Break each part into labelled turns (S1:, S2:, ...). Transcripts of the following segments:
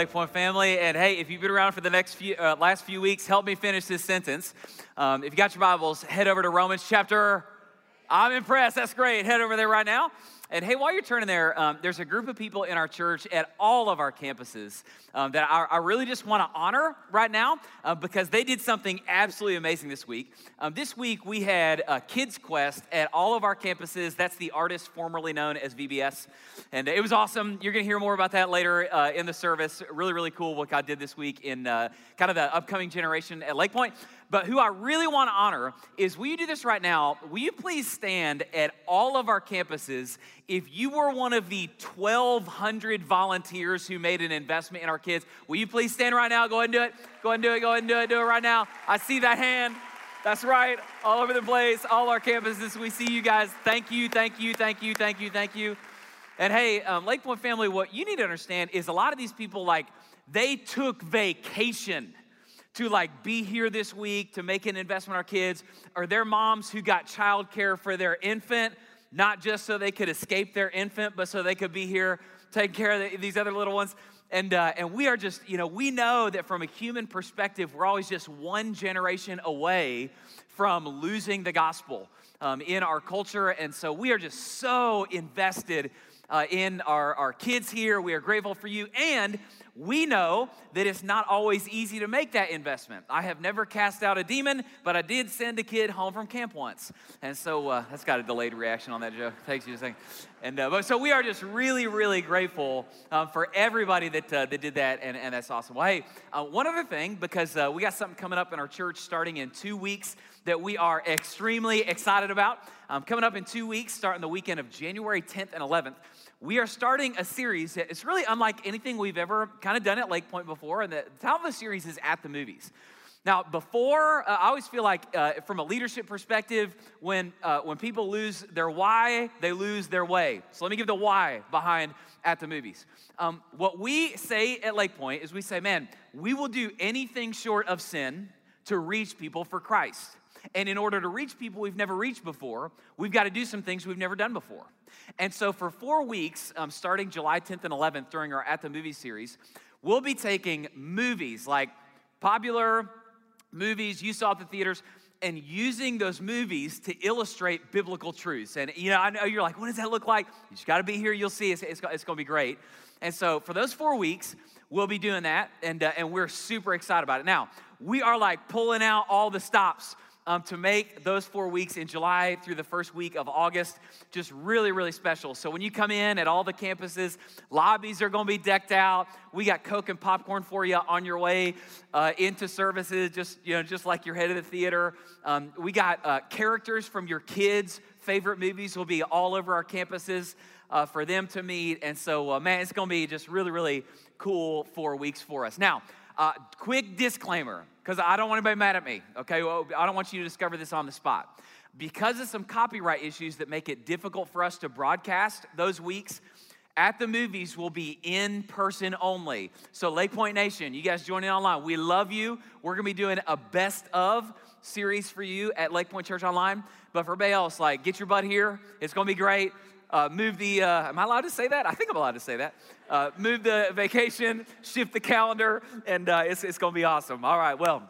S1: Lake Point family. And hey, if you've been around for the next few uh, last few weeks, help me finish this sentence. Um, if you got your Bibles, head over to Romans chapter. I'm impressed. That's great. Head over there right now. And hey, while you're turning there, um, there's a group of people in our church at all of our campuses um, that I, I, really just want to honor right now uh, because they did something absolutely amazing this week. Um, this week, we had a Kids Quest at all of our campuses. That's the artist formerly known as VBS. And it was awesome. You're going to hear more about that later uh, in the service. Really, really cool what God did this week in uh, kind of the upcoming generation at Lake Point. But who I really want to honor is will you do this right now? Will you please stand at all of our campuses if you were one of the 1,200 volunteers who made an investment in our kids? Will you please stand right now? Go ahead and do it. Go ahead and do it. Go ahead and do it. Do it right now. I see that hand. That's right. All over the place, all our campuses. We see you guys. Thank you, thank you, thank you, thank you, thank you. And hey, um, Lake Point family, what you need to understand is a lot of these people, like, they took vacation to like be here this week to make an investment in our kids, or their moms who got childcare for their infant, not just so they could escape their infant, but so they could be here taking care of the, these other little ones. And, uh, and we are just, you know, we know that from a human perspective, we're always just one generation away from losing the gospel um, in our culture. And so we are just so invested uh, in our, our kids here. We are grateful for you. And we know that it's not always easy to make that investment. I have never cast out a demon, but I did send a kid home from camp once. And so uh, that's got a delayed reaction on that joke. Thanks you second. And uh, but, so we are just really, really grateful um, for everybody that, uh, that did that, and, and that's awesome. Well, hey, uh, one other thing, because uh, we got something coming up in our church starting in two weeks that we are extremely excited about. Um, coming up in two weeks, starting the weekend of January 10th and 11th we are starting a series that is really unlike anything we've ever kind of done at Lake Point before. And the title of the series is At the Movies. Now, before, uh, I always feel like uh, from a leadership perspective, when, uh, when people lose their why, they lose their way. So let me give the why behind At the Movies. Um, what we say at Lake Point is we say, man, we will do anything short of sin to reach people for Christ. And in order to reach people we've never reached before, we've got to do some things we've never done before. And so, for four weeks, um, starting July 10th and 11th during our At the Movie series, we'll be taking movies like popular movies you saw at the theaters and using those movies to illustrate biblical truths. And you know, I know you're like, what does that look like? You just got to be here. You'll see. It's, it's, it's going to be great. And so, for those four weeks, we'll be doing that, and uh, and we're super excited about it. Now, we are like pulling out all the stops um, to make those four weeks in July through the first week of August just really, really special. So when you come in at all the campuses, lobbies are going to be decked out. We got Coke and popcorn for you on your way uh, into services, just you know, just like you're headed to the theater. Um, we got uh, characters from your kids' favorite movies will be all over our campuses. Uh, for them to meet. And so, uh, man, it's going to be just really, really cool four weeks for us. Now, uh, quick disclaimer because I don't want anybody mad at me, okay? Well, I don't want you to discover this on the spot. Because of some copyright issues that make it difficult for us to broadcast those weeks, at the movies will be in person only. So, Lake Point Nation, you guys joining online, we love you. We're gonna be doing a best of series for you at Lake Point Church Online. But for everybody else, like, get your butt here. It's gonna be great. Uh, move the, uh, am I allowed to say that? I think I'm allowed to say that. Uh, move the vacation, shift the calendar, and uh, it's, it's gonna be awesome. All right, well,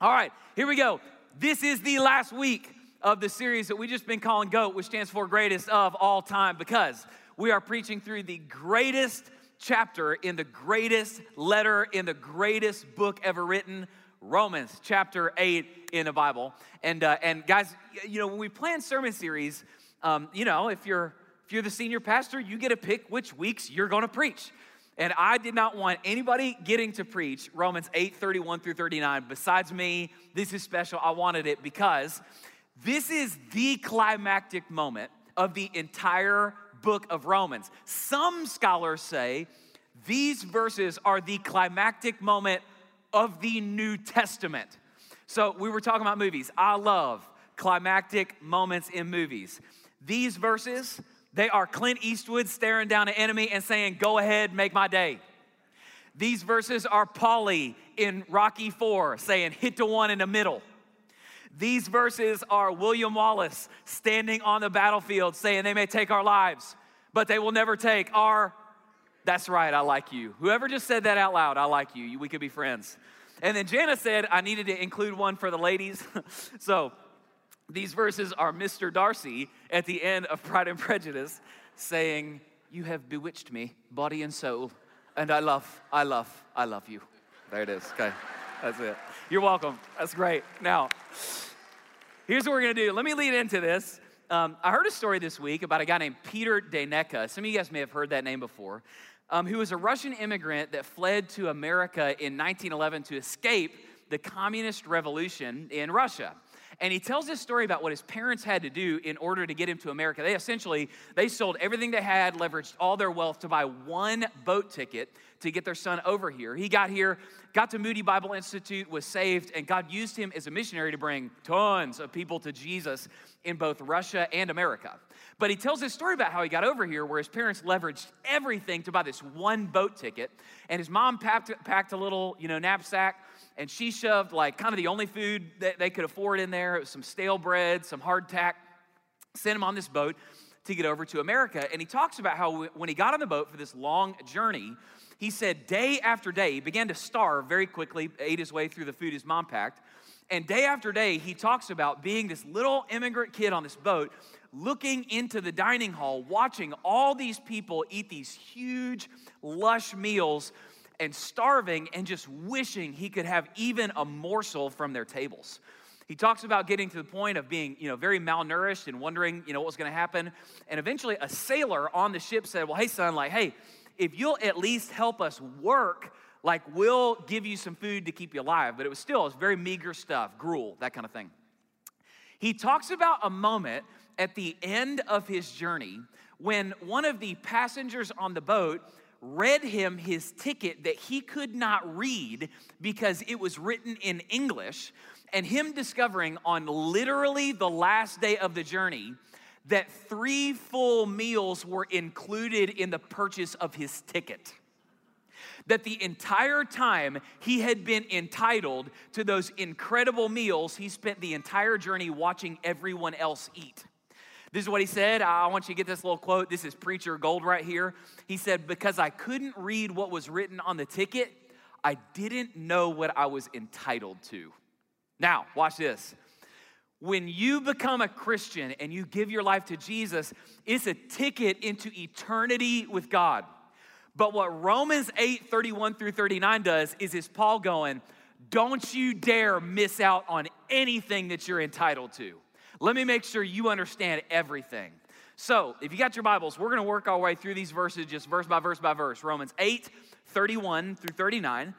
S1: all right, here we go. This is the last week of the series that we just been calling GOAT, which stands for greatest of all time, because we are preaching through the greatest chapter in the greatest letter in the greatest book ever written, Romans chapter 8 in the Bible. And, uh, and guys, you know, when we plan sermon series, um, you know, if you're, you're the senior pastor, you get to pick which weeks you're going to preach. And I did not want anybody getting to preach Romans 8 31 through 39 besides me. This is special. I wanted it because this is the climactic moment of the entire book of Romans. Some scholars say these verses are the climactic moment of the New Testament. So we were talking about movies. I love climactic moments in movies. These verses they are Clint Eastwood staring down an enemy and saying, Go ahead, make my day. These verses are Paulie in Rocky 4 saying, Hit the one in the middle. These verses are William Wallace standing on the battlefield saying, They may take our lives, but they will never take our. That's right, I like you. Whoever just said that out loud, I like you. We could be friends. And then Jana said I needed to include one for the ladies. so these verses are Mr. Darcy at the end of Pride and Prejudice saying, You have bewitched me, body and soul, and I love, I love, I love you. There it is. Okay, that's it. You're welcome. That's great. Now, here's what we're gonna do. Let me lead into this. Um, I heard a story this week about a guy named Peter Deyneka. Some of you guys may have heard that name before. Um, who was a Russian immigrant that fled to America in 1911 to escape the communist revolution in Russia and he tells this story about what his parents had to do in order to get him to america. They essentially they sold everything they had leveraged all their wealth to buy one boat ticket to get their son over here. He got here got to moody bible institute was saved and god used him as a missionary to bring tons of people to jesus in both russia and america. But he tells this story about how he got over here where his parents leveraged everything to buy this one boat ticket and his mom packed, packed a little you know knapsack and she shoved like kind of the only food that they could afford in there. It was some stale bread, some hardtack. Sent him on this boat to get over to America. And he talks about how when he got on the boat for this long journey, he said day after day, he began to starve very quickly, ate his way through the food his mom packed. And day after day, he talks about being this little immigrant kid on this boat, looking into the dining hall, watching all these people eat these huge, lush meals and starving and just wishing he could have even a morsel from their tables. He talks about getting to the point of being, you know, very malnourished and wondering, you know, what was going to happen. And eventually a sailor on the ship said, "Well, hey son, like, hey, if you'll at least help us work, like we'll give you some food to keep you alive." But it was still it was very meager stuff, gruel, that kind of thing. He talks about a moment at the end of his journey when one of the passengers on the boat read him his ticket that he could not read because it was written in English, and him discovering on literally the last day of the journey that three full meals were included in the purchase of his ticket. That the entire time he had been entitled to those incredible meals, he spent the entire journey watching everyone else eat. This is what he said. I want you to get this little quote. This is preacher gold right here. He said, Because I couldn't read what was written on the ticket, I didn't know what I was entitled to. Now, watch this. When you become a Christian and you give your life to Jesus, it's a ticket into eternity with God. But what Romans 8 31 through 39 does is, is Paul going, Don't you dare miss out on anything that you're entitled to. Let me make sure you understand everything. So, if you got your Bibles, we're going to work our way through these verses just verse by verse by verse. Romans 8, 31 through 39.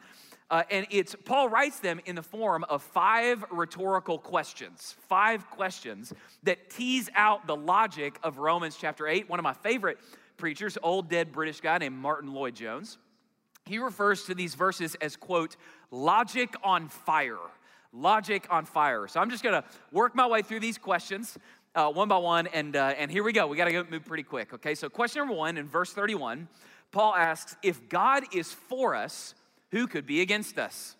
S1: Uh, and it's Paul writes them in the form of five rhetorical questions, five questions that tease out the logic of Romans chapter 8. One of my favorite preachers, old dead British guy named Martyn Lloyd-Jones, he refers to these verses as, quote, logic on fire logic on fire. So I'm just gonna work my way through these questions uh, one by one, and, uh, and here we go. We gotta move pretty quick, okay? So, question number one in verse 31, Paul asks, If God is for us, who could be against us?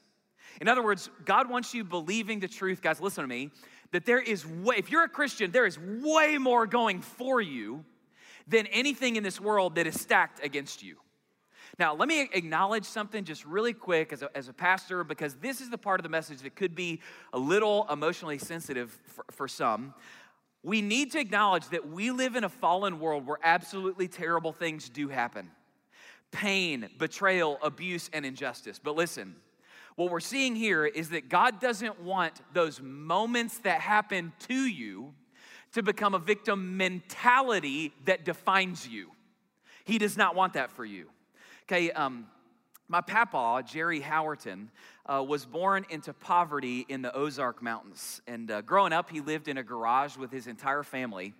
S1: In other words, God wants you believing the truth, guys, listen to me, that there is way, if you're a Christian, there is way more going for you than anything in this world that is stacked against you. Now, let me acknowledge something just really quick as a, as a pastor, because this is the part of the message that could be a little emotionally sensitive for, for some. We need to acknowledge that we live in a fallen world where absolutely terrible things do happen pain, betrayal, abuse, and injustice. But listen, What we're seeing here is that God doesn't want those moments that happen to you to become a victim mentality that defines you. He does not want that for you. Okay, um, my papa, Jerry Howerton, uh, was born into poverty in the Ozark Mountains. And uh, growing up, he lived in a garage with his entire family.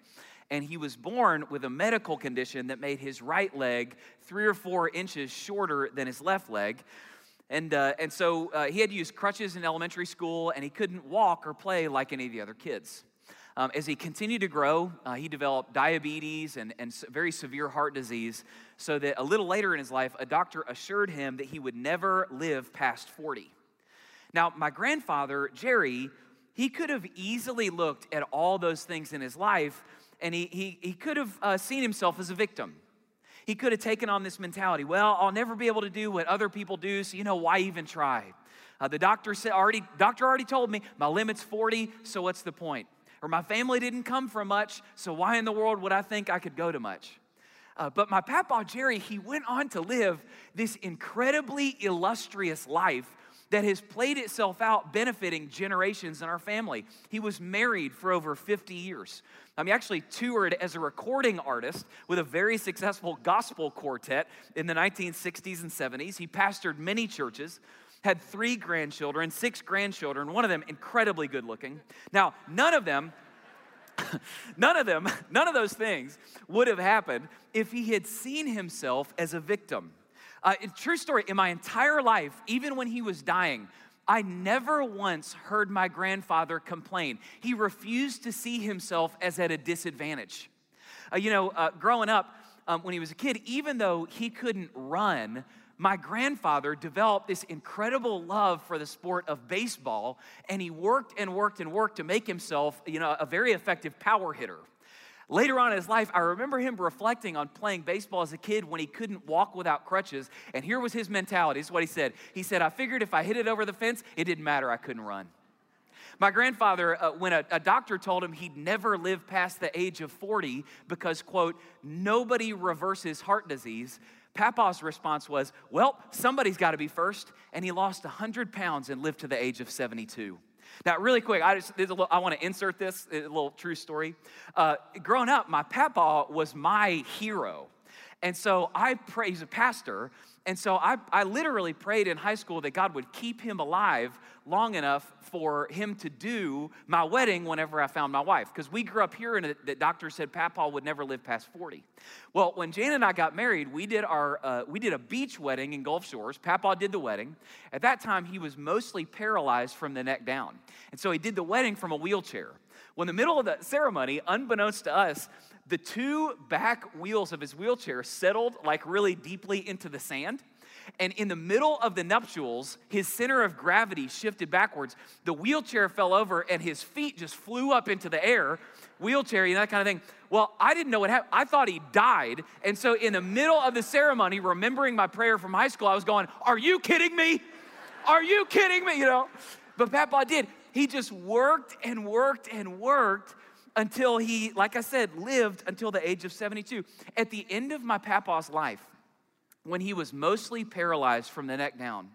S1: And he was born with a medical condition that made his right leg three or four inches shorter than his left leg. And, uh, and so uh, he had to use crutches in elementary school, and he couldn't walk or play like any of the other kids. Um, as he continued to grow, uh, he developed diabetes and, and very severe heart disease, so that a little later in his life, a doctor assured him that he would never live past 40. Now, my grandfather, Jerry, he could have easily looked at all those things in his life, and he, he, he could have uh, seen himself as a victim. He could have taken on this mentality well, I'll never be able to do what other people do, so you know, why even try? Uh, the doctor said already, doctor already told me my limit's 40, so what's the point? Or my family didn't come from much, so why in the world would I think I could go to much? Uh, but my papa Jerry, he went on to live this incredibly illustrious life that has played itself out benefiting generations in our family. He was married for over 50 years. Um, he actually toured as a recording artist with a very successful gospel quartet in the 1960s and 70s. He pastored many churches had three grandchildren, six grandchildren, one of them incredibly good looking. Now, none of them, none of them, none of those things would have happened if he had seen himself as a victim. Uh, true story, in my entire life, even when he was dying, I never once heard my grandfather complain. He refused to see himself as at a disadvantage. Uh, you know, uh, growing up, um, when he was a kid, even though he couldn't run, my grandfather developed this incredible love for the sport of baseball, and he worked and worked and worked to make himself, you know, a very effective power hitter. Later on in his life, I remember him reflecting on playing baseball as a kid when he couldn't walk without crutches. And here was his mentality. This is what he said. He said, I figured if I hit it over the fence, it didn't matter. I couldn't run. My grandfather, uh, when a, a doctor told him he'd never live past the age of 40 because, quote, nobody reverses heart disease, Papa's response was, Well, somebody's got to be first. And he lost 100 pounds and lived to the age of 72. Now, really quick, I, just, little, I want to insert this, a little true story. Uh, growing up, my papa was my hero. And so I pray, he's a pastor, and so I, I literally prayed in high school that God would keep him alive long enough for him to do my wedding whenever I found my wife. Because we grew up here and the doctor said Papa would never live past 40. Well, when Jan and I got married, we did, our, uh, we did a beach wedding in Gulf Shores. Papa did the wedding. At that time, he was mostly paralyzed from the neck down. And so he did the wedding from a wheelchair. Well, in the middle of the ceremony, unbeknownst to us, the two back wheels of his wheelchair settled like really deeply into the sand. And in the middle of the nuptials, his center of gravity shifted backwards. The wheelchair fell over and his feet just flew up into the air, wheelchair and that kind of thing. Well, I didn't know what happened. I thought he died. And so, in the middle of the ceremony, remembering my prayer from high school, I was going, Are you kidding me? Are you kidding me? You know? But Papa did. He just worked and worked and worked until he, like I said, lived until the age of 72. At the end of my papa's life, when he was mostly paralyzed from the neck down,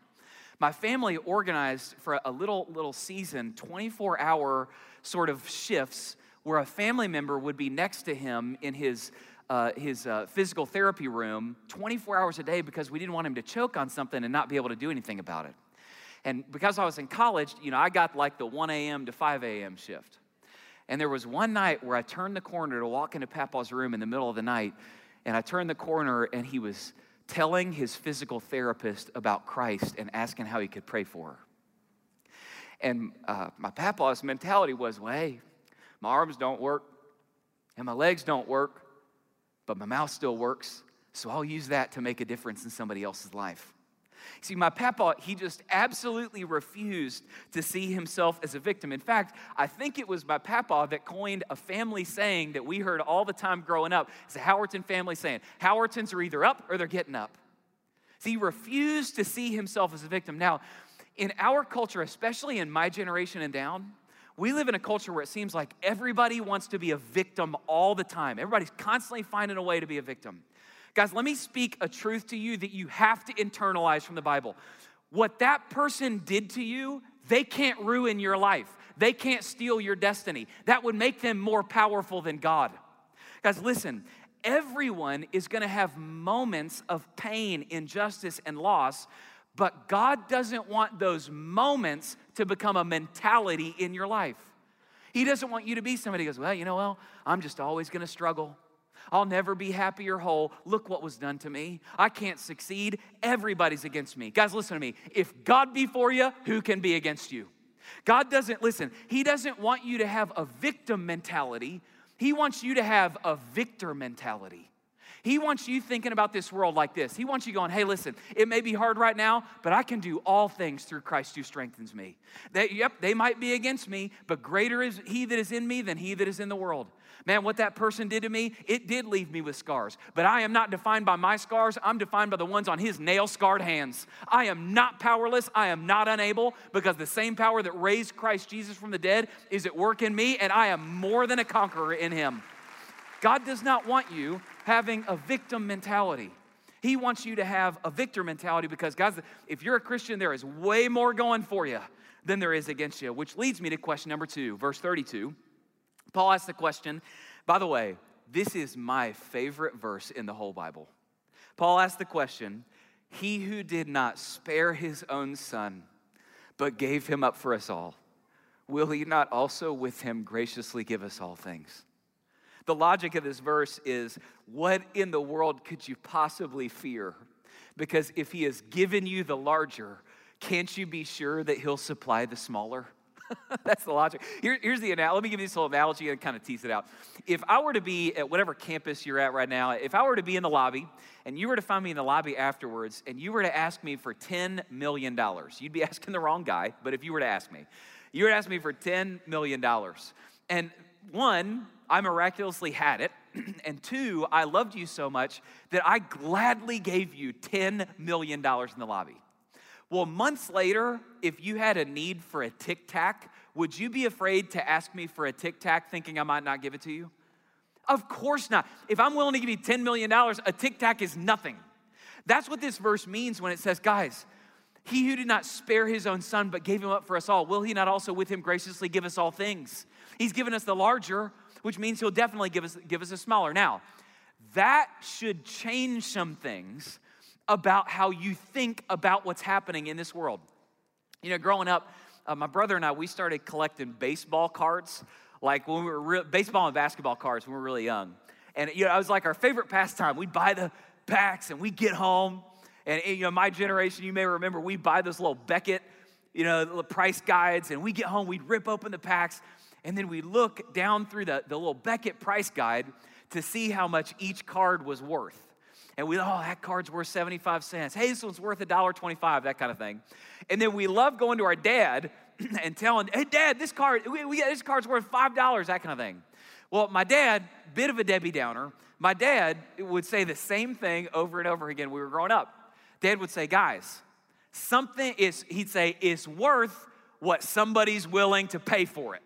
S1: my family organized for a little little season 24 hour sort of shifts where a family member would be next to him in his uh, his uh, physical therapy room 24 hours a day because we didn't want him to choke on something and not be able to do anything about it. And because I was in college, you know, I got like the 1 a.m. to 5 a.m. shift. And there was one night where I turned the corner to walk into Papa's room in the middle of the night, and I turned the corner and he was telling his physical therapist about Christ and asking how he could pray for her. And uh, my papa's mentality was, well, hey, my arms don't work and my legs don't work, but my mouth still works, so I'll use that to make a difference in somebody else's life. See, my papa, he just absolutely refused to see himself as a victim. In fact, I think it was my papa that coined a family saying that we heard all the time growing up. It's a Howerton family saying, Howertons are either up or they're getting up. See, he refused to see himself as a victim. Now, in our culture, especially in my generation and down, we live in a culture where it seems like everybody wants to be a victim all the time. Everybody's constantly finding a way to be a victim. Guys, let me speak a truth to you that you have to internalize from the Bible. what that person did to you, they can't ruin your life. They can't steal your destiny. That would make them more powerful than God. Guys, listen, everyone is gonna have moments of pain, injustice, and loss, but God doesn't want those moments to become a mentality in your life. He doesn't want you to be somebody who goes, Well, you know, well, I'm just always gonna struggle. I'll never be happy or whole. Look what was done to me. I can't succeed. Everybody's against me. Guys, listen to me. If God be for you, who can be against you? God doesn't, listen, He doesn't want you to have a victim mentality. He wants you to have a victor mentality. He wants you thinking about this world like this. He wants you going, hey, listen, it may be hard right now, but I can do all things through Christ who strengthens me. They, yep, they might be against me, but greater is he that is in me than he that is in the world. Man, what that person did to me, it did leave me with scars. But I am not defined by my scars. I'm defined by the ones on his nail scarred hands. I am not powerless. I am not unable because the same power that raised Christ Jesus from the dead is at work in me, and I am more than a conqueror in him. God does not want you having a victim mentality. He wants you to have a victor mentality because, guys, if you're a Christian, there is way more going for you than there is against you, which leads me to question number two, verse 32. Paul asks the question, by the way, this is my favorite verse in the whole Bible. Paul asks the question, He who did not spare his own son, but gave him up for us all, will he not also with him graciously give us all things? The logic of this verse is what in the world could you possibly fear? Because if he has given you the larger, can't you be sure that he'll supply the smaller? That's the logic. Here, here's the analogy. Let me give you this little analogy and kind of tease it out. If I were to be at whatever campus you're at right now, if I were to be in the lobby and you were to find me in the lobby afterwards and you were to ask me for $10 million, you'd be asking the wrong guy, but if you were to ask me, you to ask me for $10 million. And one, I miraculously had it. and two, I loved you so much that I gladly gave you $10 million in the lobby. Well, months later, if you had a need for a tic tac, would you be afraid to ask me for a tic tac thinking I might not give it to you? Of course not. If I'm willing to give you $10 million, a tic tac is nothing. That's what this verse means when it says, guys, he who did not spare his own son but gave him up for us all, will he not also with him graciously give us all things? He's given us the larger, which means he'll definitely give us, give us a smaller. Now, that should change some things about how you think about what's happening in this world. You know, growing up, uh, my brother and I, we started collecting baseball cards, like when we were re- baseball and basketball cards when we were really young. And, you know, it was like our favorite pastime. We'd buy the packs and we'd get home. And, you know, my generation, you may remember, we buy those little Beckett, you know, the price guides, and we get home, we'd rip open the packs, and then we'd look down through the, the little Beckett price guide to see how much each card was worth. And we, oh, that card's worth 75 cents. Hey, this one's worth $1.25, that kind of thing. And then we love going to our dad and telling, hey, dad, this card, we, we, this card's worth $5, that kind of thing. Well, my dad, bit of a Debbie Downer, my dad would say the same thing over and over again. We were growing up. Dad would say, guys, something is, he'd say, is worth what somebody's willing to pay for it.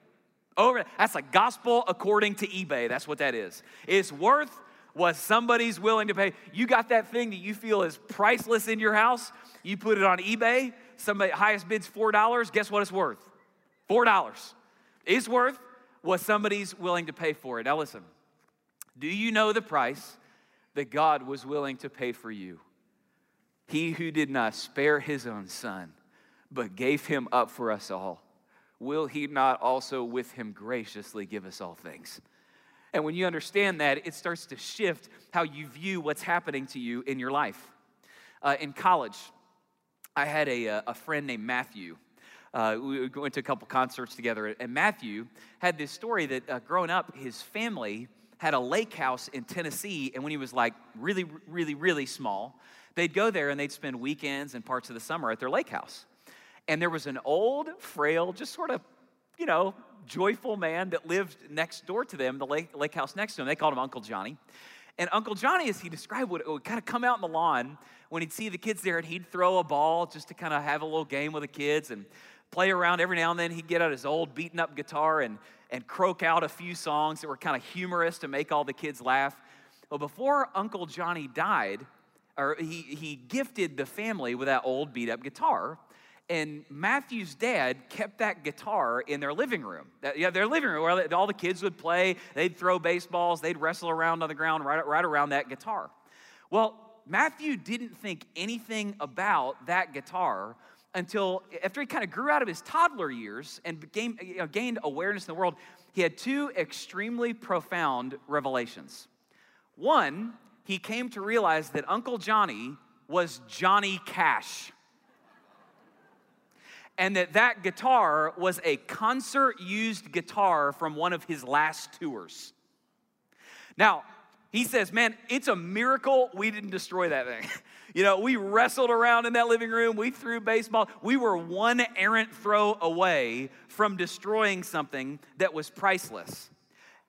S1: Over, that's like gospel according to eBay. That's what that is. It's worth what somebody's willing to pay. You got that thing that you feel is priceless in your house. You put it on eBay. Somebody highest bids four dollars. Guess what it's worth? Four dollars. It's worth what somebody's willing to pay for it. Now listen. Do you know the price that God was willing to pay for you? He who did not spare his own son, but gave him up for us all will he not also with him graciously give us all things? And when you understand that, it starts to shift how you view what's happening to you in your life. Uh, in college, I had a, uh, a friend named Matthew. Uh, we went to a couple concerts together, and Matthew had this story that uh, growing up, his family had a lake house in Tennessee, and when he was like really, really, really small, they'd go there and they'd spend weekends and parts of the summer at their lake house. And there was an old, frail, just sort of, you know, joyful man that lived next door to them, the lake, lake house next to him. They called him Uncle Johnny. And Uncle Johnny, as he described, would, would kind of come out in the lawn when he'd see the kids there and he'd throw a ball just to kind of have a little game with the kids and play around every now and then. He'd get out his old beaten up guitar and, and croak out a few songs that were kind of humorous to make all the kids laugh. Well, before Uncle Johnny died, or he, he gifted the family with that old beat up guitar. And Matthew's dad kept that guitar in their living room. Yeah, their living room where all the kids would play. They'd throw baseballs. They'd wrestle around on the ground right, right around that guitar. Well, Matthew didn't think anything about that guitar until after he kind of grew out of his toddler years and gained, you know, gained awareness in the world. He had two extremely profound revelations. One, he came to realize that Uncle Johnny was Johnny Cash. And that that guitar was a concert used guitar from one of his last tours. Now, he says, Man, it's a miracle we didn't destroy that thing. you know, we wrestled around in that living room, we threw baseball. We were one errant throw away from destroying something that was priceless.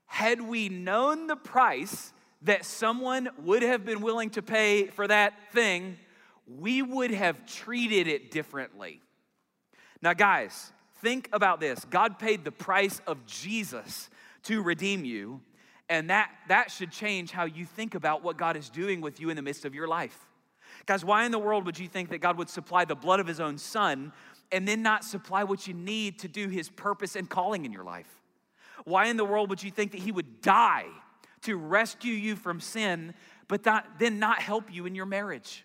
S1: Had we known the price that someone would have been willing to pay for that thing, we would have treated it differently. Now, guys, think about this God paid the price of Jesus to redeem you. And that, that should change how you think about what God is doing with you in the midst of your life. Guys, why in the world would you think that God would supply the blood of his own son and then not supply what you need to do his purpose and calling in your life? Why in the world would you think that he would die to rescue you from sin, but not, then not help you in your marriage?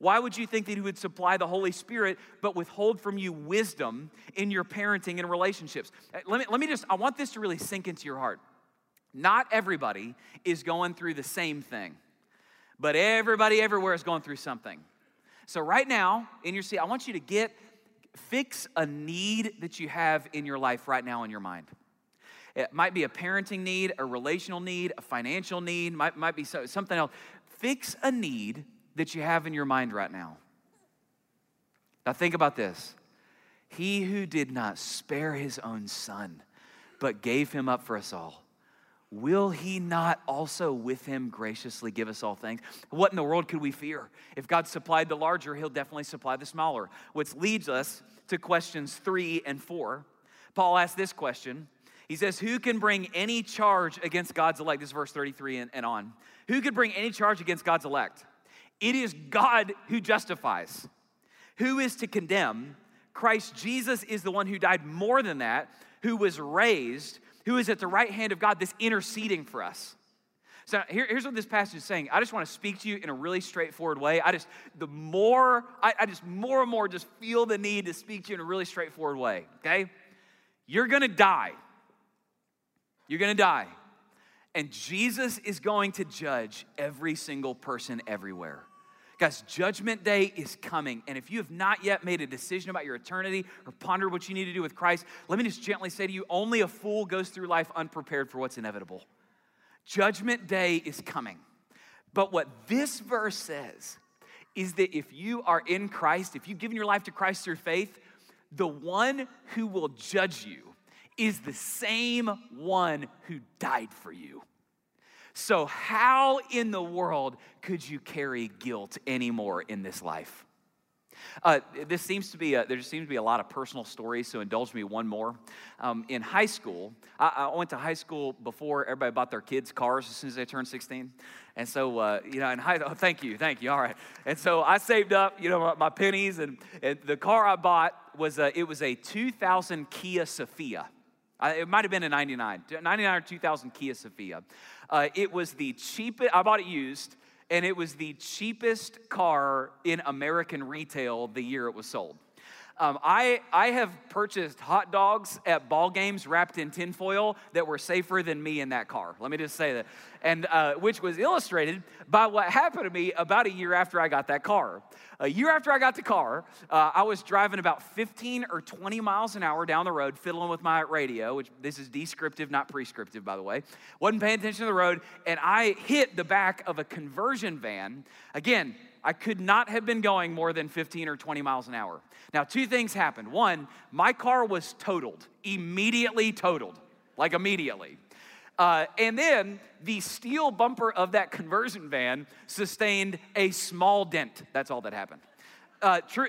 S1: Why would you think that he would supply the Holy Spirit but withhold from you wisdom in your parenting and relationships? Uh, let me, let me just, I want this to really sink into your heart. Not everybody is going through the same thing, but everybody everywhere is going through something. So, right now in your seat, I want you to get, fix a need that you have in your life right now in your mind. It might be a parenting need, a relational need, a financial need, might, might be something else. Fix a need that you have in your mind right now. Now, think about this He who did not spare his own son, but gave him up for us all will he not also with him graciously give us all things? What in the world could we fear? If God supplied the larger, he'll definitely supply the smaller, which leads us to questions three and four. Paul asks this question. He says, Who can bring any charge against God's elect? This is verse 33 and, and on. Who could bring any charge against God's elect? It is God who justifies. Who is to condemn? Christ Jesus is the one who died more than that, who was raised who is at the right hand of God, this interceding for us. So here, here's what this passage is saying. I just want to speak to you in a really straightforward way. I just, the more, I, I just more and more just feel the need to speak to you in a really straightforward way, okay? You're gonna die. You're gonna die. And Jesus is going to judge every single person everywhere. Guys, Judgment Day is coming. And if you have not yet made a decision about your eternity or pondered what you need to do with Christ, let me just gently say to you only a fool goes through life unprepared for what's inevitable. Judgment Day is coming. But what this verse says is that if you are in Christ, if you've given your life to Christ through faith, the one who will judge you is the same one who died for you. So, how in the world could you carry guilt anymore in this life? Uh, this seems to be a, there seems to be a lot of personal stories, so indulge me one more. Um, in high school, I, I, went to high school before everybody bought their kids cars as soon as they turned 16, and so uh, you know, in high, oh, thank you, thank you, all right. And so I saved up, you know, my, my pennies, and, and, the car I bought was a, it was a 2000 Kia Sephia. Uh, it might have been a 99, 99 or 2000 Kia Sephia. Uh, it was the cheapest, I bought it used, and it was the cheapest car in American retail the year it was sold. Um, I, I have purchased hot dogs at ball games wrapped in tinfoil that were safer than me in that car. Let me just say that. And uh, which was illustrated by what happened to me about a year after I got that car. A year after I got the car, uh, I was driving about 15 or 20 miles an hour down the road, fiddling with my radio, which this is descriptive, not prescriptive, by the way. Wasn't paying attention to the road, and I hit the back of a conversion van. Again, I could not have been going more than 15 or 20 miles an hour. Now, two things happened. One, my car was totaled, immediately totaled, like immediately. Uh, and then the steel bumper of that conversion van sustained a small dent. That's all that happened. Uh, tr-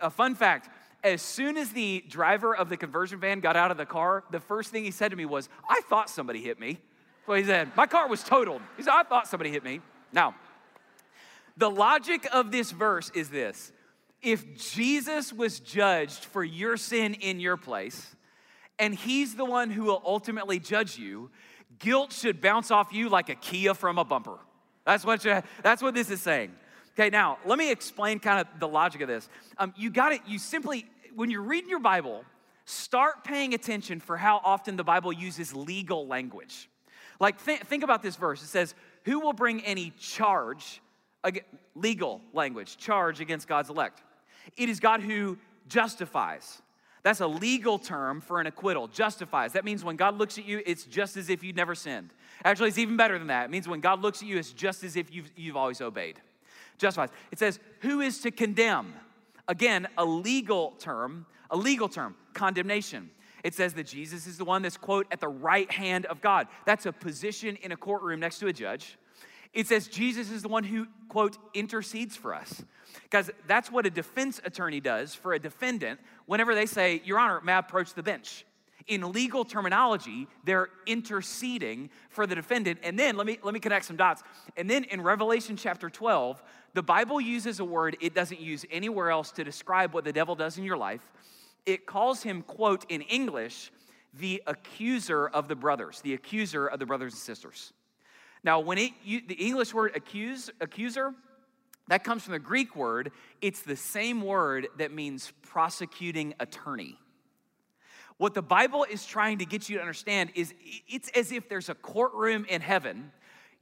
S1: a fun fact as soon as the driver of the conversion van got out of the car, the first thing he said to me was, I thought somebody hit me. So he said. My car was totaled. He said, I thought somebody hit me. Now, The logic of this verse is this if Jesus was judged for your sin in your place, and he's the one who will ultimately judge you, guilt should bounce off you like a Kia from a bumper. That's what, you, that's what this is saying. Okay, now let me explain kind of the logic of this. Um, you got it, you simply, when you're reading your Bible, start paying attention for how often the Bible uses legal language. Like, th- think about this verse. It says, Who will bring any charge, legal language, charge against God's elect? It is God who justifies. That's a legal term for an acquittal, justifies. That means when God looks at you, it's just as if you'd never sinned. Actually, it's even better than that. It means when God looks at you, it's just as if you've, you've always obeyed. Justifies. It says, Who is to condemn? Again, a legal term, a legal term, condemnation. It says that Jesus is the one that's, quote, at the right hand of God. That's a position in a courtroom next to a judge. It says Jesus is the one who, quote, intercedes for us. Because that's what a defense attorney does for a defendant whenever they say, Your Honor, may I approach the bench? In legal terminology, they're interceding for the defendant. And then let me let me connect some dots. And then in Revelation chapter 12, the Bible uses a word it doesn't use anywhere else to describe what the devil does in your life. It calls him, quote, in English, the accuser of the brothers, the accuser of the brothers and sisters. Now, when it you, the English word accuse, accuser, that comes from the Greek word. It's the same word that means prosecuting attorney. What the Bible is trying to get you to understand is it's as if there's a courtroom in heaven.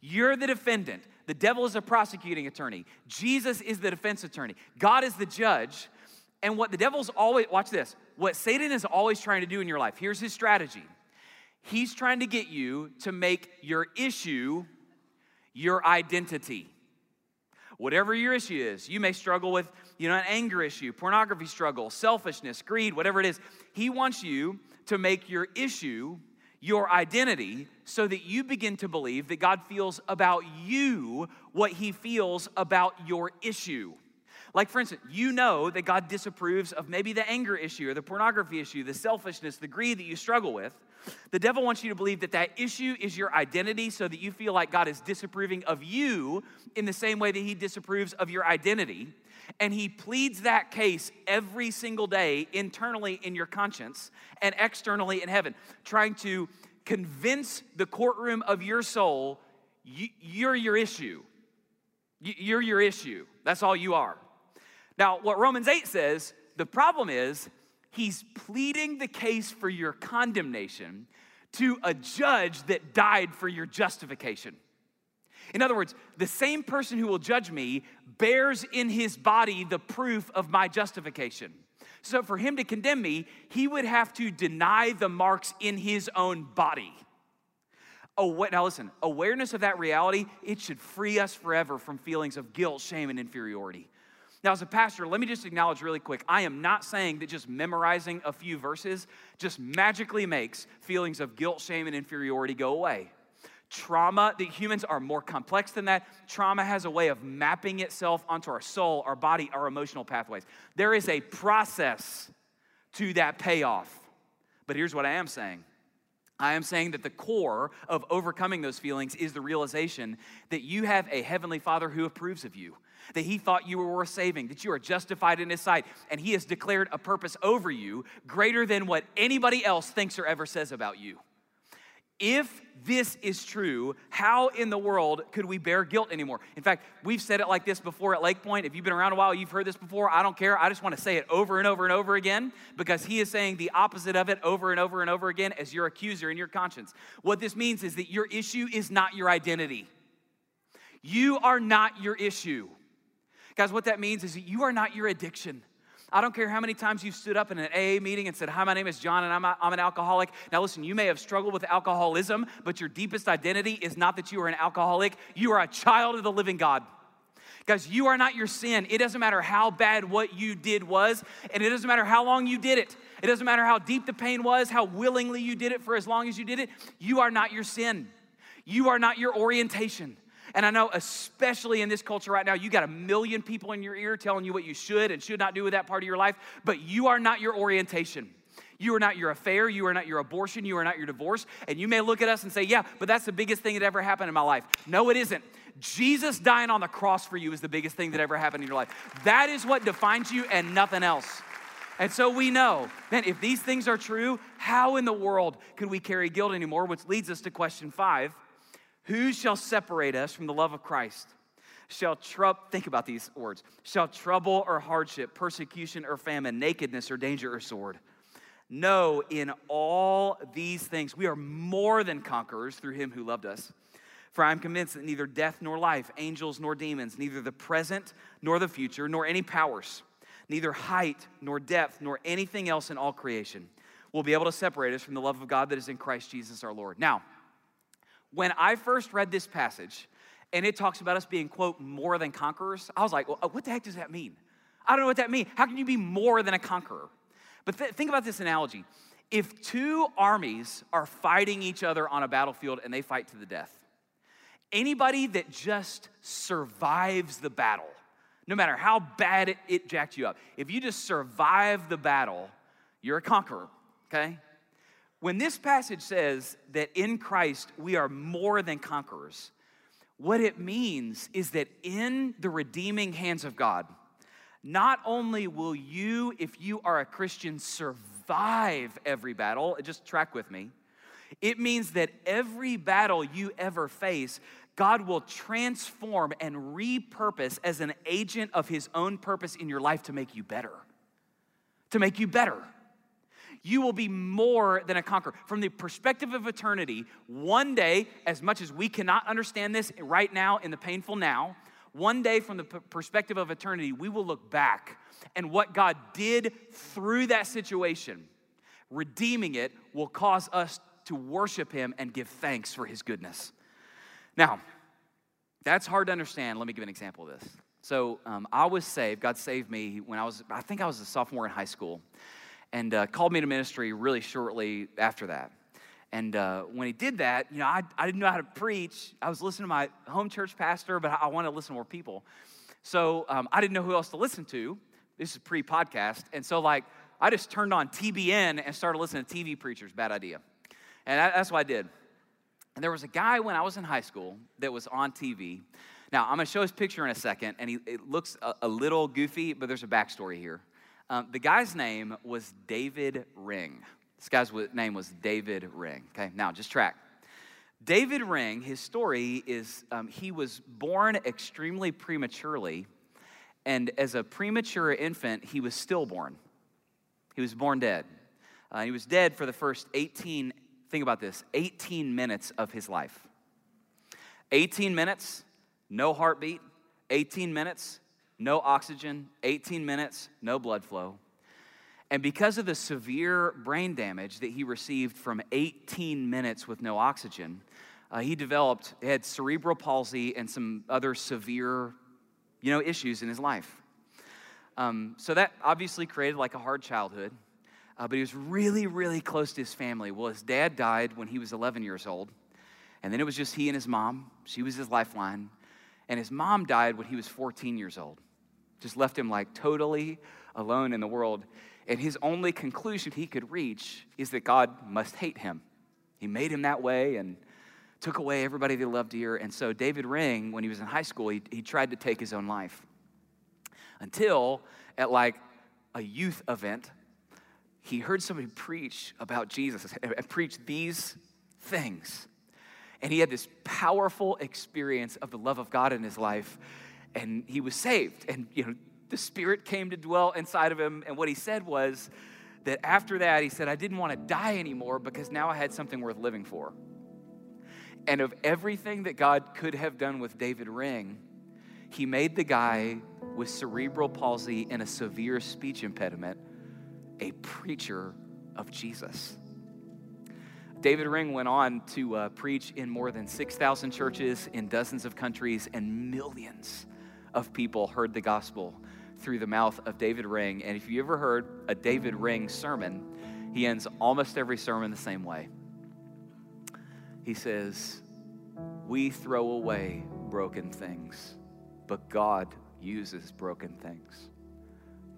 S1: You're the defendant. The devil is a prosecuting attorney. Jesus is the defense attorney. God is the judge. And what the devil's always, watch this, what Satan is always trying to do in your life, here's his strategy. He's trying to get you to make your issue your identity. Whatever your issue is, you may struggle with, you know, an anger issue, pornography struggle, selfishness, greed, whatever it is. He wants you to make your issue your identity so that you begin to believe that God feels about you what he feels about your issue. Like, for instance, you know that God disapproves of maybe the anger issue or the pornography issue, the selfishness, the greed that you struggle with. The devil wants you to believe that that issue is your identity so that you feel like God is disapproving of you in the same way that he disapproves of your identity. And he pleads that case every single day internally in your conscience and externally in heaven, trying to convince the courtroom of your soul you're your issue. You're your issue. That's all you are. Now, what Romans 8 says, the problem is he's pleading the case for your condemnation to a judge that died for your justification. In other words, the same person who will judge me bears in his body the proof of my justification. So for him to condemn me, he would have to deny the marks in his own body. Oh, now listen, awareness of that reality, it should free us forever from feelings of guilt, shame, and inferiority. Now, as a pastor, let me just acknowledge really quick I am not saying that just memorizing a few verses just magically makes feelings of guilt, shame, and inferiority go away. Trauma, the humans are more complex than that. Trauma has a way of mapping itself onto our soul, our body, our emotional pathways. There is a process to that payoff. But here's what I am saying I am saying that the core of overcoming those feelings is the realization that you have a heavenly Father who approves of you that he thought you were worth saving, that you are justified in his sight, and he has declared a purpose over you greater than what anybody else thinks or ever says about you. If this is true, how in the world could we bear guilt anymore? In fact, we've said it like this before at Lake Point. If you've been around a while, you've heard this before. I don't care. I just want to say it over and over and over again because he is saying the opposite of it over and over and over again as your accuser in your conscience. What this means is that your issue is not your identity. You are not your issue. Guys, what that means is that you are not your addiction. I don't care how many times you've stood up in an AA meeting and said, Hi, my name is John and I'm, a, I'm an alcoholic. Now, listen, you may have struggled with alcoholism, but your deepest identity is not that you are an alcoholic. You are a child of the living God. Guys, you are not your sin. It doesn't matter how bad what you did was, and it doesn't matter how long you did it. It doesn't matter how deep the pain was, how willingly you did it for as long as you did it. You are not your sin. You are not your orientation. And I know, especially in this culture right now, you got a million people in your ear telling you what you should and should not do with that part of your life, but you are not your orientation. You are not your affair. You are not your abortion. You are not your divorce. And you may look at us and say, yeah, but that's the biggest thing that ever happened in my life. No, it isn't. Jesus dying on the cross for you is the biggest thing that ever happened in your life. That is what defines you and nothing else. And so we know, man, if these things are true, how in the world can we carry guilt anymore? Which leads us to question five Who shall separate us from the love of Christ? Shall trouble, think about these words, shall trouble or hardship, persecution or famine, nakedness or danger or sword? No, in all these things, we are more than conquerors through him who loved us. For I am convinced that neither death nor life, angels nor demons, neither the present nor the future, nor any powers, neither height nor depth, nor anything else in all creation will be able to separate us from the love of God that is in Christ Jesus our Lord. Now, when I first read this passage, and it talks about us being, quote, more than conquerors, I was like, well, what the heck does that mean? I don't know what that means. How can you be more than a conqueror? But th- think about this analogy. If two armies are fighting each other on a battlefield and they fight to the death, anybody that just survives the battle, no matter how bad it, it jacked you up, if you just survive the battle, you're a conqueror, okay? When this passage says that in Christ we are more than conquerors, what it means is that in the redeeming hands of God, not only will you, if you are a Christian, survive every battle, just track with me, it means that every battle you ever face, God will transform and repurpose as an agent of His own purpose in your life to make you better. To make you better. You will be more than a conqueror. From the perspective of eternity, one day, as much as we cannot understand this right now in the painful now, one day from the perspective of eternity, we will look back and what God did through that situation, redeeming it, will cause us to worship Him and give thanks for His goodness. Now, that's hard to understand. Let me give an example of this. So, um, I was saved, God saved me when I was, I think I was a sophomore in high school, and uh, called me to ministry really shortly after that. And uh, when he did that, you know, I, I didn't know how to preach. I was listening to my home church pastor, but I, wanted to listen to more people. So um, I didn't know who else to listen to. This is pre podcast. And so, like, I just turned on TBN and started listening to TV preachers. Bad idea. And that, that's what I did. And there was a guy when I was in high school that was on TV. Now, I'm going to show his picture in a second, and he, it looks a, a little goofy, but there's a backstory here. Um, the guy's name was David Ring. This guy's name was David Ring. Okay, now just track. David Ring, his story is um, he was born extremely prematurely, and as a premature infant, he was stillborn. He was born dead. Uh, he was dead for the first 18, think about this, 18 minutes of his life. 18 minutes, no heartbeat. 18 minutes, no oxygen. 18 minutes, no blood flow. And because of the severe brain damage that he received from 18 minutes with no oxygen, uh, he developed, had cerebral palsy and some other severe, you know, issues in his life. Um, so that obviously created like a hard childhood. Uh, but he was really, really close to his family. Well, his dad died when he was 11 years old. And then it was just he and his mom. She was his lifeline. And his mom died when he was 14 years old. Just left him like totally alone in the world. And his only conclusion he could reach is that God must hate him. He made him that way and took away everybody they loved here. And so David Ring, when he was in high school, he, he tried to take his own life. Until at like a youth event, he heard somebody preach about Jesus and preach these things. And he had this powerful experience of the love of God in his life, and he was saved. And you know, the Spirit came to dwell inside of him. And what he said was that after that, he said, I didn't want to die anymore because now I had something worth living for. And of everything that God could have done with David Ring, he made the guy with cerebral palsy and a severe speech impediment a preacher of Jesus. David Ring went on to uh, preach in more than 6,000 churches in dozens of countries, and millions of people heard the gospel through the mouth of David Ring. And if you ever heard a David Ring sermon, he ends almost every sermon the same way. He says, We throw away broken things, but God uses broken things.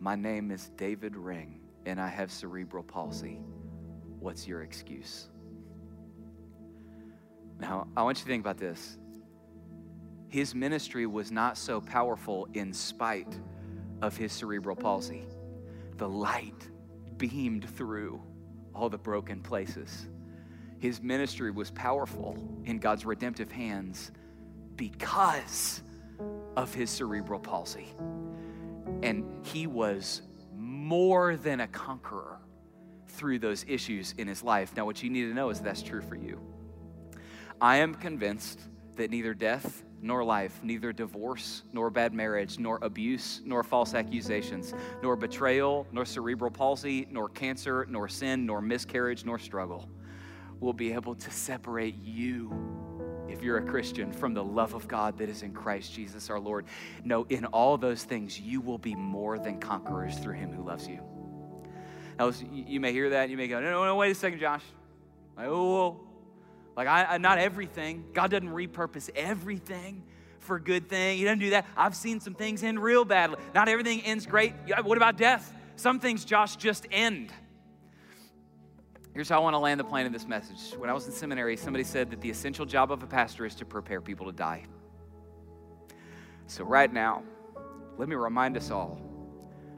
S1: My name is David Ring, and I have cerebral palsy. What's your excuse? Now, I want you to think about this. His ministry was not so powerful in spite of his cerebral palsy. The light beamed through all the broken places. His ministry was powerful in God's redemptive hands because of his cerebral palsy. And he was more than a conqueror through those issues in his life. Now, what you need to know is that's true for you. I am convinced that neither death nor life, neither divorce nor bad marriage, nor abuse nor false accusations, nor betrayal, nor cerebral palsy, nor cancer, nor sin, nor miscarriage, nor struggle will be able to separate you if you're a Christian, from the love of God that is in Christ Jesus our Lord. No, in all those things, you will be more than conquerors through him who loves you. Now, you may hear that, you may go, no, no, no, wait a second, Josh. Like, oh, like I, I, not everything. God doesn't repurpose everything for good thing. He doesn't do that. I've seen some things end real badly. Not everything ends great. What about death? Some things, Josh, just end. Here's how I want to land the plane in this message. When I was in seminary, somebody said that the essential job of a pastor is to prepare people to die. So, right now, let me remind us all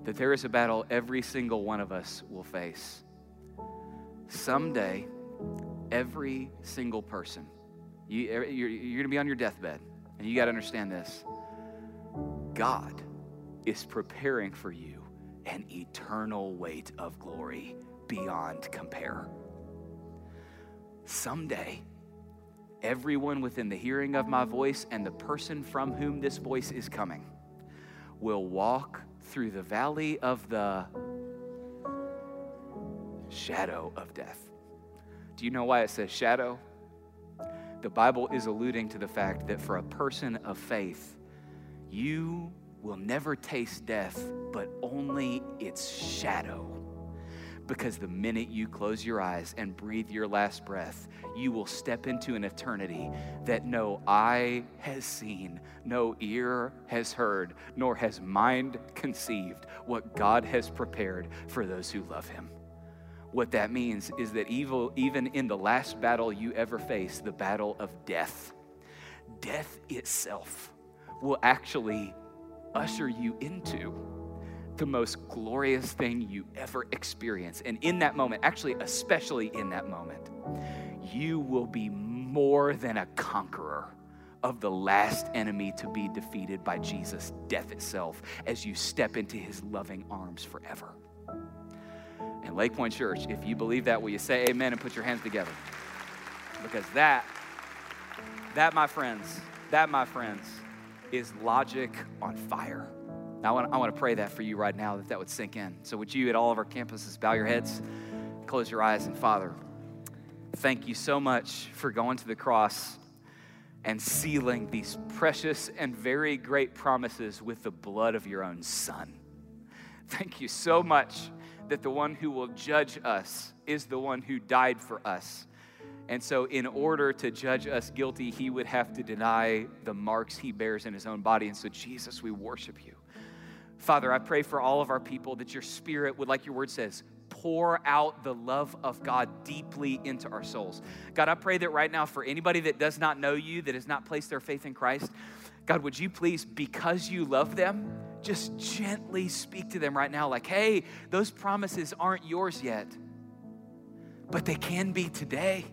S1: that there is a battle every single one of us will face. Someday, every single person, you, are you're, you're going to be on your deathbed, and you got to understand this God is preparing for you an eternal weight of glory beyond compare. Someday, everyone within the hearing of my voice and the person from whom this voice is coming will walk through the valley of the shadow of death. Do you know why it says shadow? The Bible is alluding to the fact that for a person of faith, you will never taste death, but only its shadow. Because the minute you close your eyes and breathe your last breath, you will step into an eternity that no eye has seen, no ear has heard, nor has mind conceived what God has prepared for those who love Him. What that means is that evil, even in the last battle you ever face, the battle of death, death itself will actually usher you into the most glorious thing you ever experience. And in that moment, actually, especially in that moment, you will be more than a conqueror of the last enemy to be defeated by Jesus, death itself, as you step into his loving arms forever. Lakepointe Church, if you believe that, will you say amen and put your hands together? Because that, that, my friends, that, my friends, is logic on fire. Now, I I want to pray that for you right now, that that would sink in. So, would you at all of our campuses bow your heads, close your eyes, and Father, thank you so much for going to the cross and sealing these precious and very great promises with the blood of your own Son. Thank you so much that the one who will judge us is the one who died for us. And so, in order to judge us guilty, he would have to deny the marks he bears in his own body. And so, Jesus, we worship you. Father, I pray for all of our people that your spirit would, like your word says, pour out the love of God deeply into our souls. God, I pray that right now for anybody that does not know you, that has not placed their faith in Christ, God, would you please, because you love them, just gently speak to them right now, like, hey, those promises aren't yours yet, but they can be today.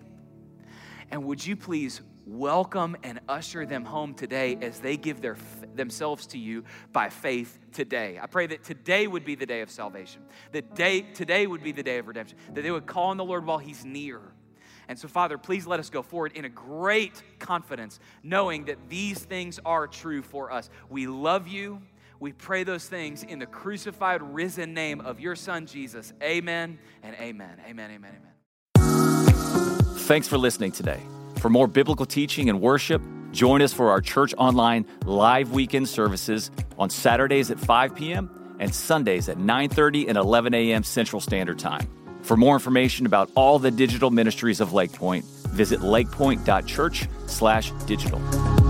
S1: And would you please welcome and usher them home today as they give their, themselves to you by faith today. I pray that today would be the day of salvation, that day, today would be the day of redemption, that they would call on the Lord while He's near. And so, Father, please let us go forward in a great confidence, knowing that these things are true for us. We love you. We pray those things in the crucified, risen name of your Son, Jesus. Amen and amen. Amen, amen, amen.
S2: Thanks for listening today. For more biblical teaching and worship, join us for our Church Online live weekend services on Saturdays at 5 p.m. and Sundays at 9:30 and 11 a.m. Central Standard Time. For more information about all the digital ministries of Lakepointe, visit lakepointe.church/digital.